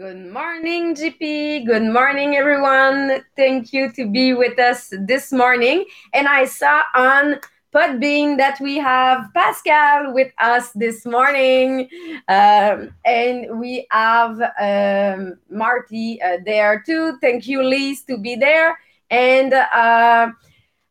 Good morning, GP. Good morning, everyone. Thank you to be with us this morning. And I saw on Podbean that we have Pascal with us this morning. Um, and we have um, Marty uh, there too. Thank you, Lise, to be there. And uh,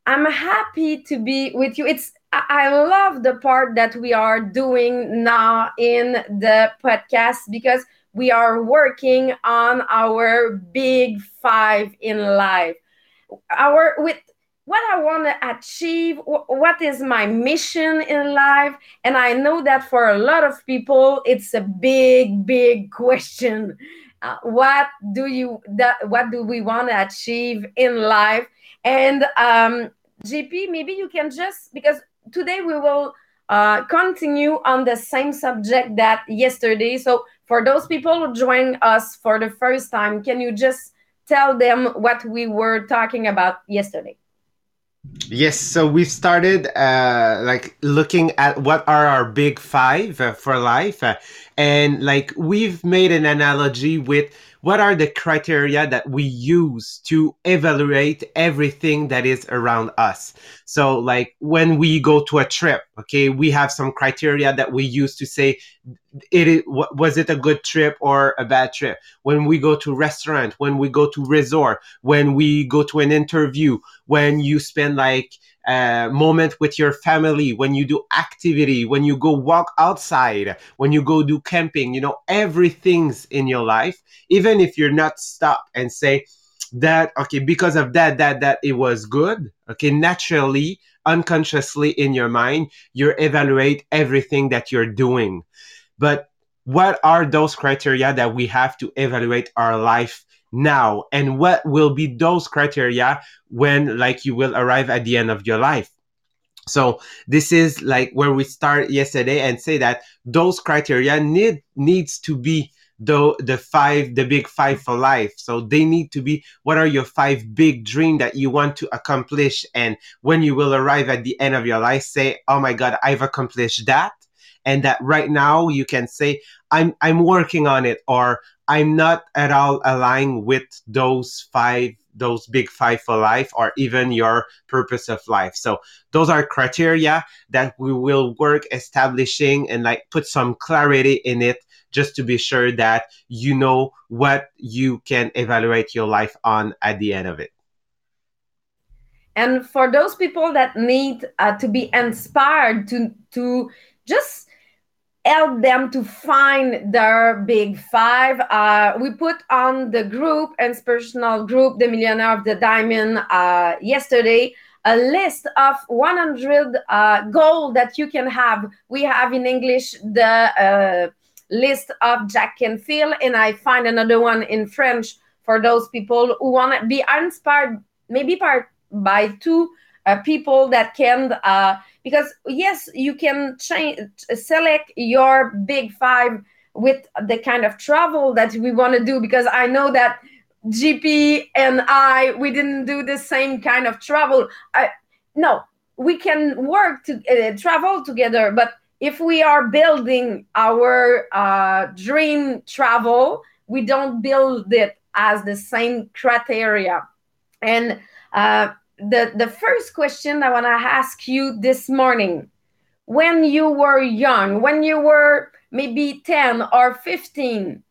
I'm happy to be with you. It's I love the part that we are doing now in the podcast because we are working on our big five in life. Our with what i want to achieve what is my mission in life? And i know that for a lot of people it's a big big question. Uh, what do you that what do we want to achieve in life? And um gp maybe you can just because today we will uh, continue on the same subject that yesterday so for those people who join us for the first time, can you just tell them what we were talking about yesterday? Yes, so we started uh, like looking at what are our big five uh, for life, uh, and like we've made an analogy with what are the criteria that we use to evaluate everything that is around us? So like when we go to a trip okay we have some criteria that we use to say it was it a good trip or a bad trip when we go to restaurant when we go to resort when we go to an interview when you spend like a moment with your family, when you do activity, when you go walk outside, when you go do camping, you know, everything's in your life. Even if you're not stop and say that, okay, because of that, that, that it was good. Okay. Naturally, unconsciously in your mind, you evaluate everything that you're doing. But what are those criteria that we have to evaluate our life now? And what will be those criteria when like you will arrive at the end of your life? So this is like where we start yesterday and say that those criteria need needs to be the the five the big five for life. So they need to be what are your five big dream that you want to accomplish? And when you will arrive at the end of your life say oh my god i've accomplished that and that right now you can say i'm i'm working on it or I'm not at all aligned with those five, those big five for life, or even your purpose of life. So those are criteria that we will work establishing and like put some clarity in it just to be sure that you know what you can evaluate your life on at the end of it. And for those people that need uh, to be inspired to to just help them to find their big five. Uh, we put on the group, inspirational group, the Millionaire of the Diamond, uh, yesterday, a list of 100 uh, goals that you can have. We have in English the uh, list of Jack Canfield, and I find another one in French for those people who want to be inspired, maybe by, by two uh, people that can uh, because yes you can change select your big five with the kind of travel that we want to do because i know that gp and i we didn't do the same kind of travel. I, no we can work to uh, travel together but if we are building our uh, dream travel we don't build it as the same criteria. And uh, the the first question I want to ask you this morning. When you were young when you were maybe 10 or 15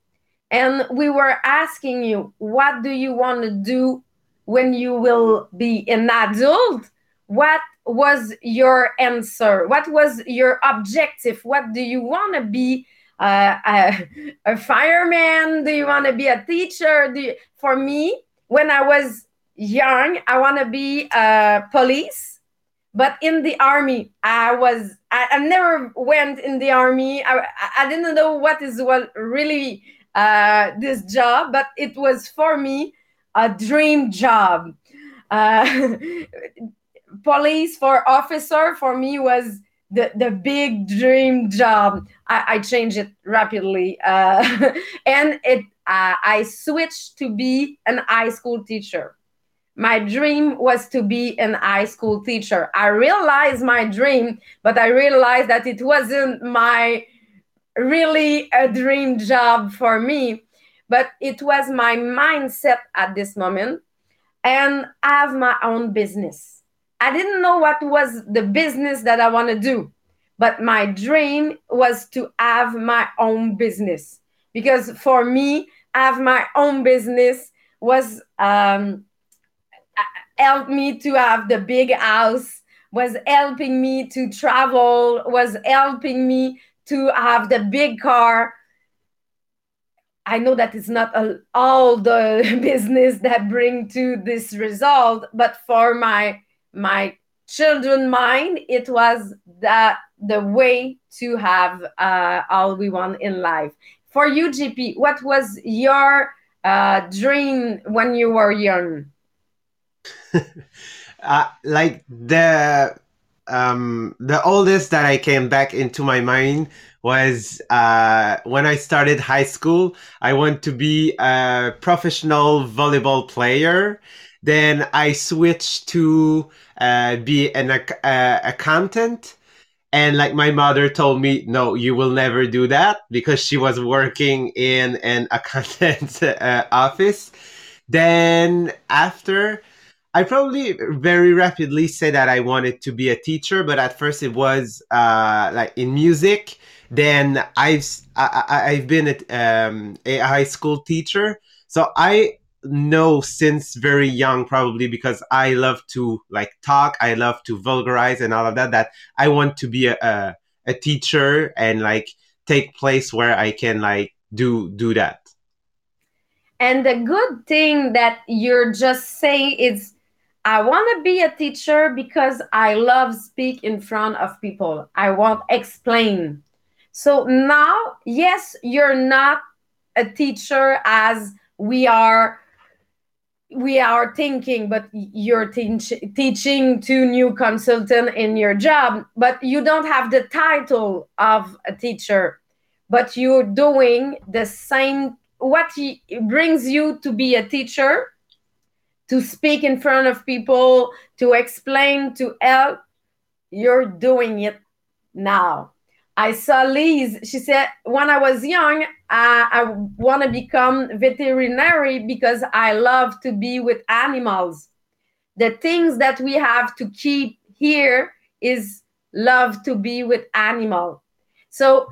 and we were asking you what do you want to do when you will be an adult? What was your answer? What was your objective? What do you want to be uh, a, a, fireman? Do you want to be a teacher? You, for me when i was young, I want to be a police, but in the army, I was, I, I never went in the army. I, I didn't know what is what really uh, this job, but it was for me a dream job. Uh, police for officer for me was the, the big dream job. I, I changed it rapidly. Uh, and it uh, I switched to be an high school teacher my dream was to be an high school teacher. I realized my dream, but I realized that it wasn't my really a dream job for me. but it was my mindset at this moment and I have my own business. I didn't know what was the business that I want to do, but my dream was to have my own business because for me, have my own business was um, helped me to have the big house, was helping me to travel, was helping me to have the big car. I know that it's not a, all the business that bring to this result, but for my my children mind, it was the the way to have uh, all we want in life. For you, GP, what was your uh, dream when you were young? uh, like the um, the oldest that I came back into my mind was uh, when I started high school. I want to be a professional volleyball player. Then I switched to uh, be an uh, accountant. And like my mother told me, no, you will never do that because she was working in an accountant uh, office. Then after, I probably very rapidly said that I wanted to be a teacher, but at first it was uh, like in music. Then I've I, have been a, um, a high school teacher, so I know since very young, probably because I love to like talk, I love to vulgarize and all of that. That I want to be a, a, a teacher and like take place where I can like do do that. And the good thing that you're just saying is I want to be a teacher because I love speak in front of people. I want explain. So now, yes, you're not a teacher as we are we are thinking but you're teach, teaching to new consultant in your job but you don't have the title of a teacher but you're doing the same what brings you to be a teacher to speak in front of people, to explain, to help, you're doing it now. I saw Liz. She said, when I was young, uh, I want to become veterinary because I love to be with animals. The things that we have to keep here is love to be with animal. So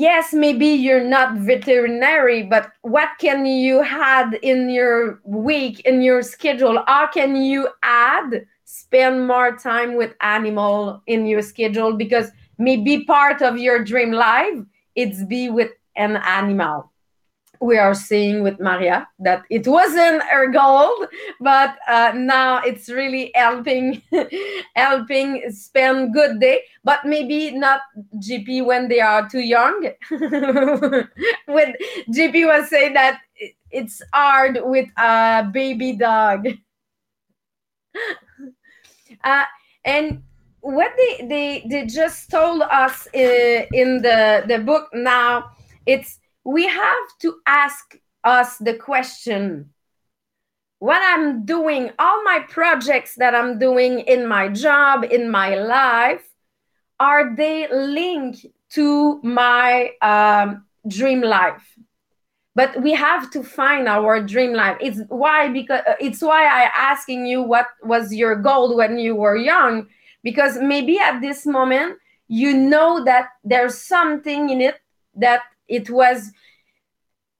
yes, maybe you're not veterinary, but what can you add in your week, in your schedule? How can you add, spend more time with animal in your schedule? Because maybe part of your dream life, it's be with an animal we are seeing with Maria that it wasn't her goal, but uh, now it's really helping, helping spend good day. But maybe not GP when they are too young. when JP was saying that it's hard with a baby dog. uh, and what they, they they just told us uh, in the the book now, it's we have to ask us the question what I'm doing, all my projects that I'm doing in my job, in my life, are they linked to my um, dream life? But we have to find our dream life. It's why because it's why I asking you what was your goal when you were young, because maybe at this moment you know that there's something in it that it was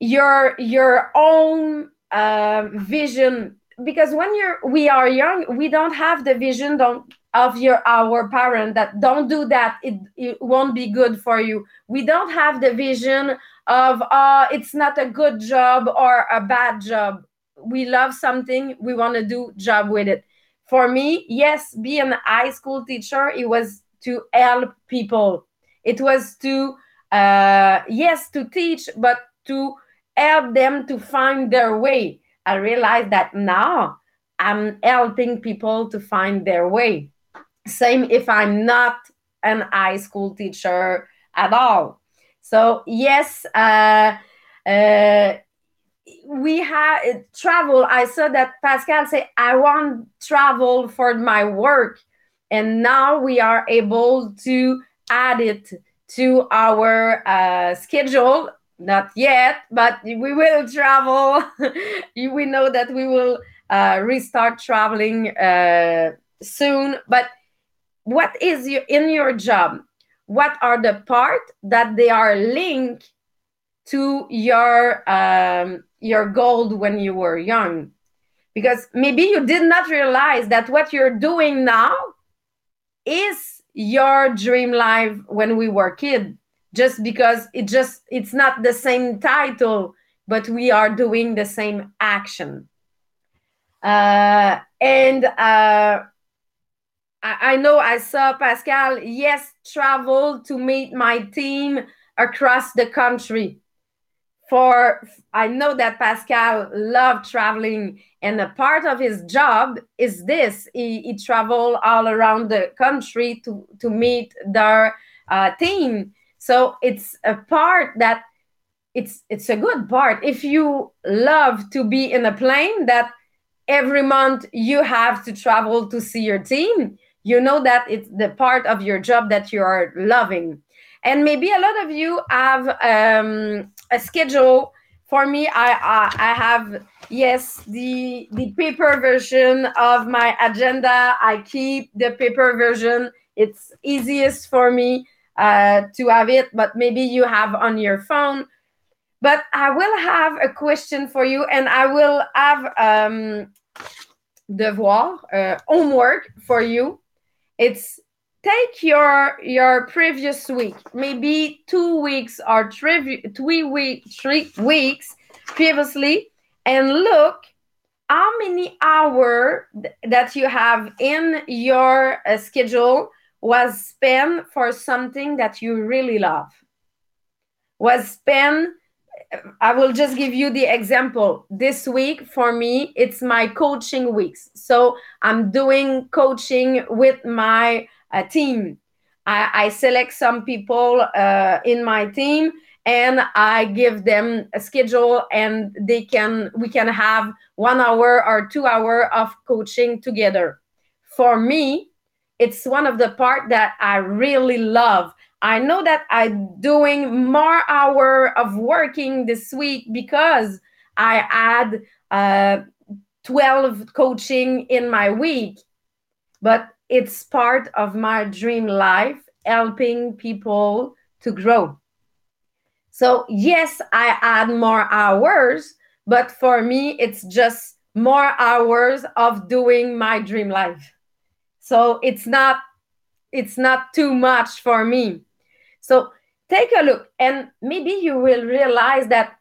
your your own uh, vision. Because when you're we are young we don't have the vision don't, of your our parent that don't do that. It, it won't be good for you. We don't have the vision of uh it's not a good job or a bad job. We love something we want to do job with it. For me yes being a high school teacher it was to help people. It was to uh yes to teach but to help them to find their way. I realize that now I'm helping people to find their way. Same if I'm not an high school teacher at all. So, yes, uh, uh, we have travel. I saw that Pascal say, I want travel for my work. And now we are able to add it to our uh, schedule not yet, but we will travel. we know that we will uh, restart traveling uh, soon. But what is your, in your job? What are the part that they are linked to your um, your goal when you were young? Because maybe you did not realize that what you're doing now is your dream life when we were kid just because it just it's not the same title but we are doing the same action. Uh, and uh, I, know i saw pascal yes travel to meet my team across the country for i know that pascal loved traveling and a part of his job is this. He, he travel all around the country to to meet their uh, team. So it's a part that it's it's a good part. If you love to be in a plane that every month you have to travel to see your team you know that it's the part of your job that you are loving. And maybe a lot of you have um, a schedule for me I, I i have yes the the paper version of my agenda i keep the paper version it's easiest for me uh, to have it, but maybe you have on your phone. But I will have a question for you, and I will have um, devoir, uh, homework for you. It's take your your previous week, maybe two weeks or three three week three weeks previously, and look how many hour th- that you have in your uh, schedule was spent for something that you really love. Was spent i will just give you the example. This week for me it's my coaching weeks. So i'm doing coaching with my uh, team I, I, select some people uh, in my team and i give them a schedule and they can we can have one hour or two hour of coaching together for me it's one of the part that I really love. I know that I'm doing more hour of working this week because I had uh, 12 coaching in my week, but it's part of my dream life, helping people to grow. So, yes, I add more hours, but for me, it's just more hours of doing my dream life. So it's not it's not too much for me. So take a look and maybe you will realize that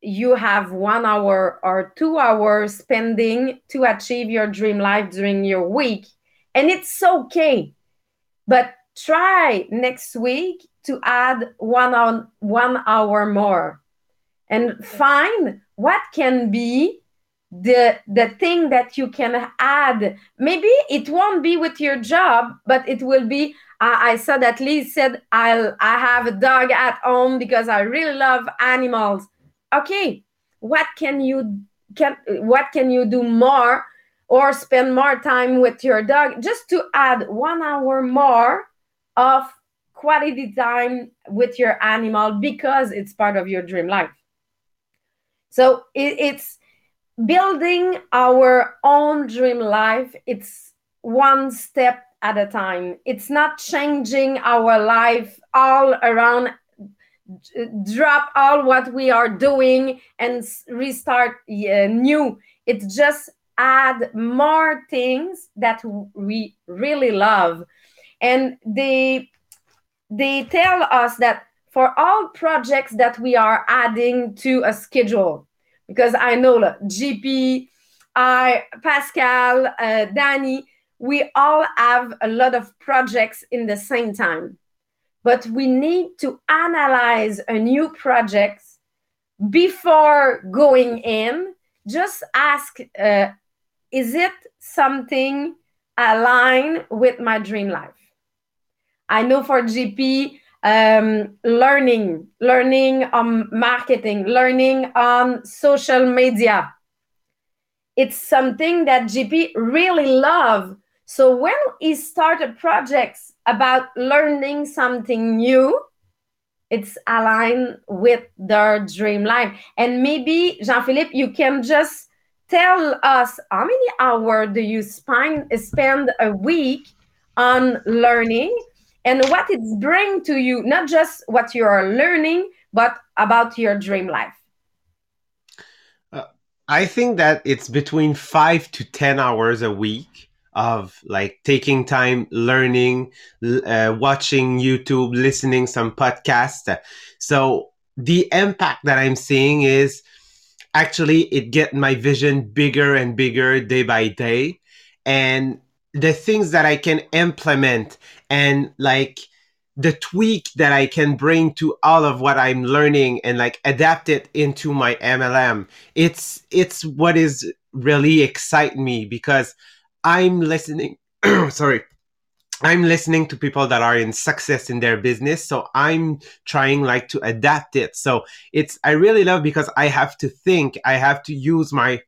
you have one hour or two hours spending to achieve your dream life during your week and it's okay. But try next week to add one on one hour more and find what can be the the thing that you can add. Maybe it won't be with your job but it will be i saw that Liz said i'll i have a dog at home because i really love animals. Okay what can you can what can you do more or spend more time with your dog just to add one hour more of quality time with your animal because it's part of your dream life. So it, it's building our own dream life. It's one step at a time. It's not changing our life all around. Drop all what we are doing and restart uh, new. It's just add more things that we really love and they they tell us that for all projects that we are adding to a schedule because I know GP, I, Pascal, uh, Danny, we all have a lot of projects in the same time. But we need to analyze a new project before going in. Just ask uh, is it something aligned with my dream life? I know for GP, um, learning, learning on marketing, learning on social media. It's something that GP really love. So when he started projects about learning something new, it's aligned with their dream life. And maybe, Jean Philippe, you can just tell us how many hours do you spend, spend a week on learning and what it's bring to you, not just what you are learning, but about your dream life. Uh, I think that it's between five to 10 hours a week of like taking time learning uh, watching youtube listening some podcasts so the impact that i'm seeing is actually it get my vision bigger and bigger day by day and the things that i can implement and like the tweak that i can bring to all of what i'm learning and like adapt it into my mlm it's it's what is really excite me because I'm listening. sorry. I'm listening to people that are in success in their business. So I'm trying like to adapt it. So it's, I really love because I have to think, I have to use my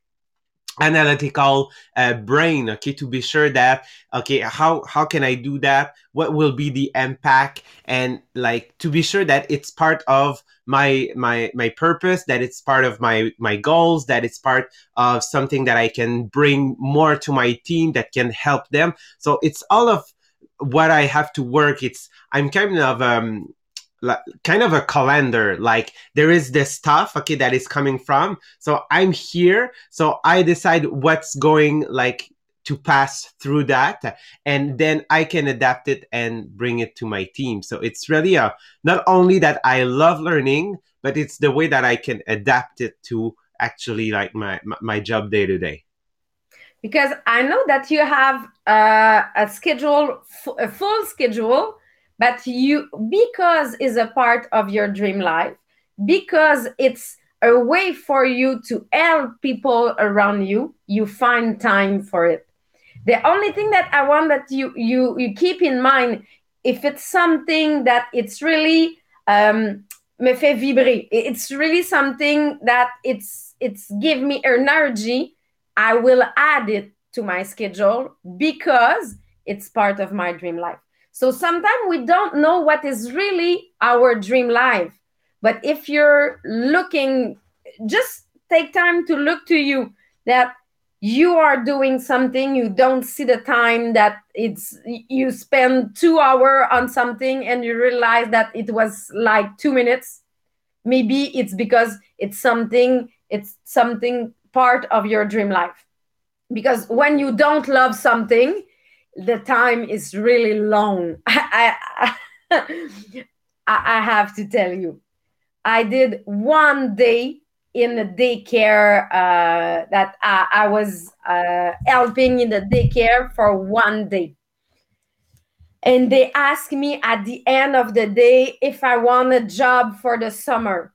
analytical uh, brain okay to be sure that okay how how can i do that what will be the impact and like to be sure that it's part of my my my purpose that it's part of my my goals that it's part of something that i can bring more to my team that can help them so it's all of what i have to work it's i'm kind of um like, kind of a calendar. Like there is this stuff okay that is coming from. So i'm here. So i decide what's going like to pass through that and then i can adapt it and bring it to my team. So it's really a not only that i love learning but it's the way that i can adapt it to actually like my my job day to day because i know that you have uh, a schedule a full schedule but you because is a part of your dream life because it's a way for you to help people around you you find time for it. The only thing that i want that you you you keep in mind if it's something that it's really um me fait vibrer it's really something that it's it's give me energy i will add it to my schedule because it's part of my dream life so sometimes we don't know what is really our dream life. But if you're looking, just take time to look to you that you are doing something you don't see the time that it's you spend two hour on something and you realize that it was like two minutes maybe it's because it's something it's something part of your dream life because when you don't love something the time is really long. I, I, I have to tell you, I did one day in the daycare uh, that I, I was uh, helping in the daycare for one day. And they asked me at the end of the day if I want a job for the summer.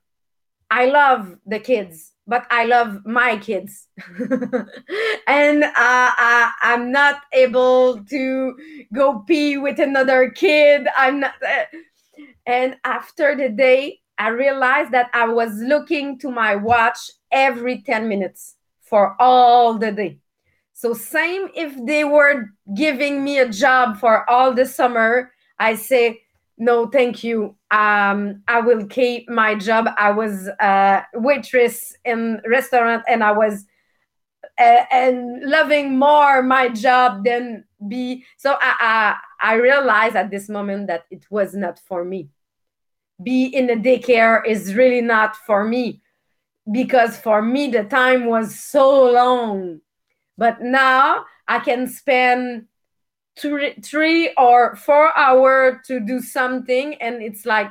I love the kids but I love my kids. and uh, I, I'm not able to go pee with another kid. I'm not. Uh, and after the day, I realized that I was looking to my watch every 10 minutes for all the day. So, same if they were giving me a job for all the summer, I say, no thank you um, i will keep my job. I was a waitress in restaurant and i was uh, and loving more my job than be. So I, I i realized at this moment that it was not for me. Be in a daycare is really not for me because for me the time was so long. But now i can spend three, three or four hour to do something and it's like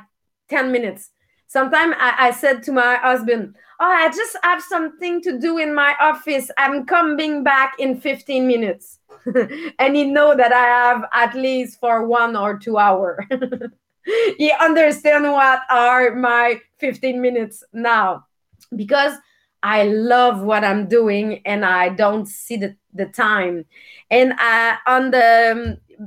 10 minutes. Sometimes I, I said to my husband oh i just have something to do in my office. I'm coming back in 15 minutes. And he know that i have at least for one or two hour. He understand what are my 15 minutes now. Because I love what I'm doing and I don't see the, the time. And uh, on the um,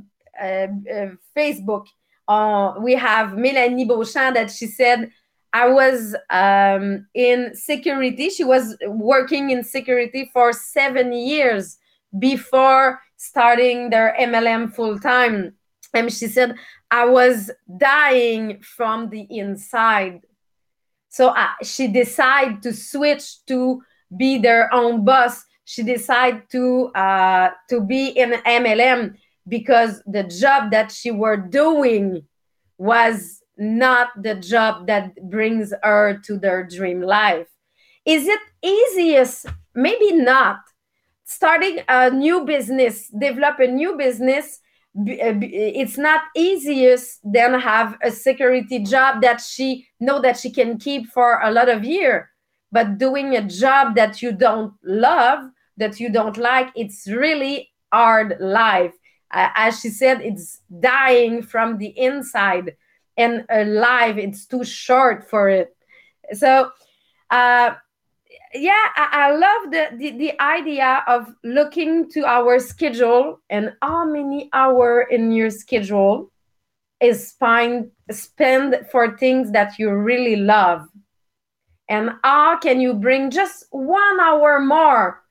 uh, uh, Facebook, uh, we have Melanie Beauchamp that she said, I was um, in security. She was working in security for seven years before starting their MLM full time. and she said i was dying from the inside so uh, she decided to switch to be their own boss she decided to uh, to be in mlm because the job that she were doing was not the job that brings her to their dream life. Is it easiest? Maybe not. Starting a new business develop a new business it's not easiest than have a security job that she know that she can keep for a lot of year. But doing a job that you don't love that you don't like it's really hard life. Uh, as she said it's dying from the inside and alive it's too short for it. So uh, yeah I, I, love the, the the idea of looking to our schedule and how many hour in your schedule is fine spend for things that you really love. And how can you bring just one hour more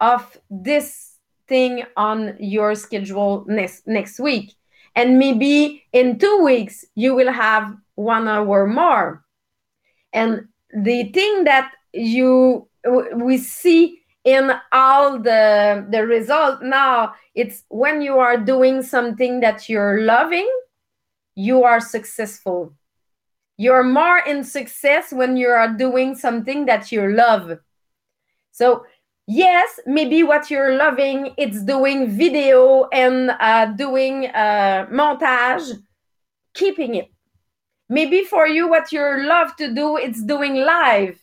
of this thing on your schedule next next week. And maybe in two weeks you will have one hour more. And the thing that you we see in all the the result now it's when you are doing something that you're loving you are successful. You're more in success when you are doing something that you love. So yes maybe what you're loving it's doing video and uh, doing uh, montage keeping it. Maybe for you what you love to do it's doing live.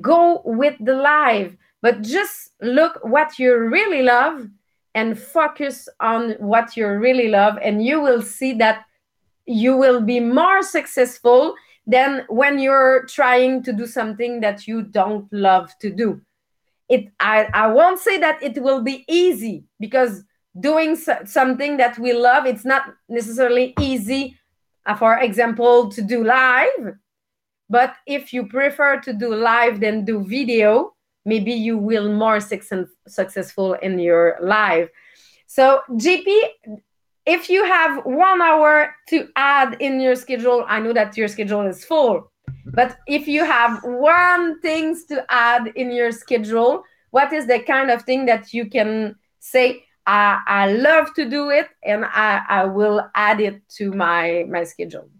Go with the live but just look what you really love and focus on what you really love and you will see that you will be more successful than when you're trying to do something that you don't love to do it i, I won't say that it will be easy because doing so, something that we love it's not necessarily easy uh, for example to do live but if you prefer to do live than do video, maybe you will more success- successful in your live. So JP, if you have one hour to add in your schedule, I know that your schedule is full, but if you have one things to add in your schedule, what is the kind of thing that you can say? I, I love to do it, and I, I will add it to my my schedule.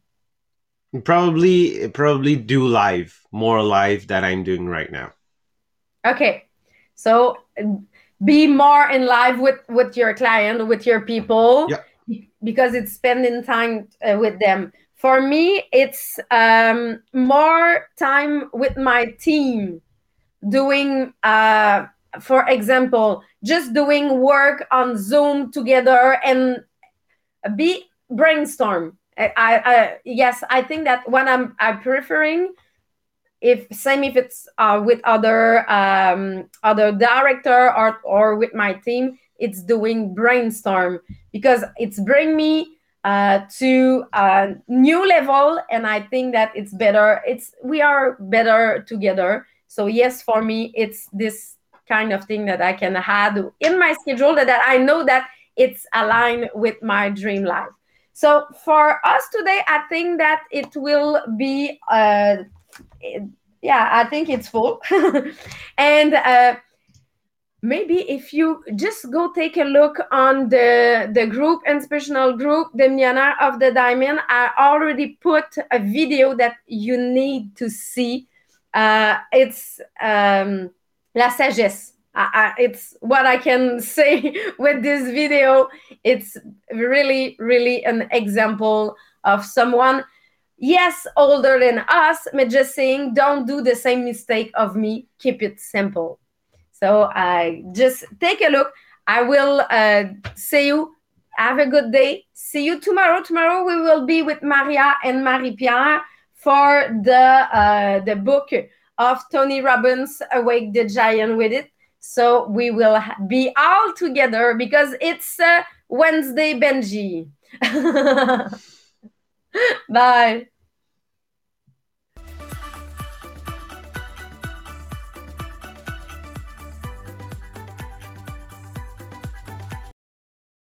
Probably, probably do live more live that I'm doing right now. Okay, so be more in live with with your client, with your people, yeah. Because it's spending time uh, with them. For me, it's um, more time with my team, doing, uh, for example, just doing work on Zoom together and be brainstorm I, I, yes, I think that when I'm I'm preferring if same if it's uh, with other um, other director or or with my team, it's doing brainstorm because it's bring me uh, to a new level, and I think that it's better. It's we are better together. So yes, for me, it's this kind of thing that I can add in my schedule that, that I know that it's aligned with my dream life. So for us today, I think that it will be, uh, yeah, I think it's full. and uh, maybe if you just go take a look on the, the group, inspirational group, the Millionaire of the Diamond, I already put a video that you need to see. Uh, it's um, La Sagesse I, it's what I can say with this video. It's really, really an example of someone, yes, older than us, but just saying, don't do the same mistake of me. Keep it simple. So I uh, just take a look. I will uh, see you. Have a good day. See you tomorrow. Tomorrow we will be with Maria and Marie-Pier for the uh, the book of Tony Robbins, Awaken the Giant Within. So we will be all together because it's uh, Wednesday Benji. Bye.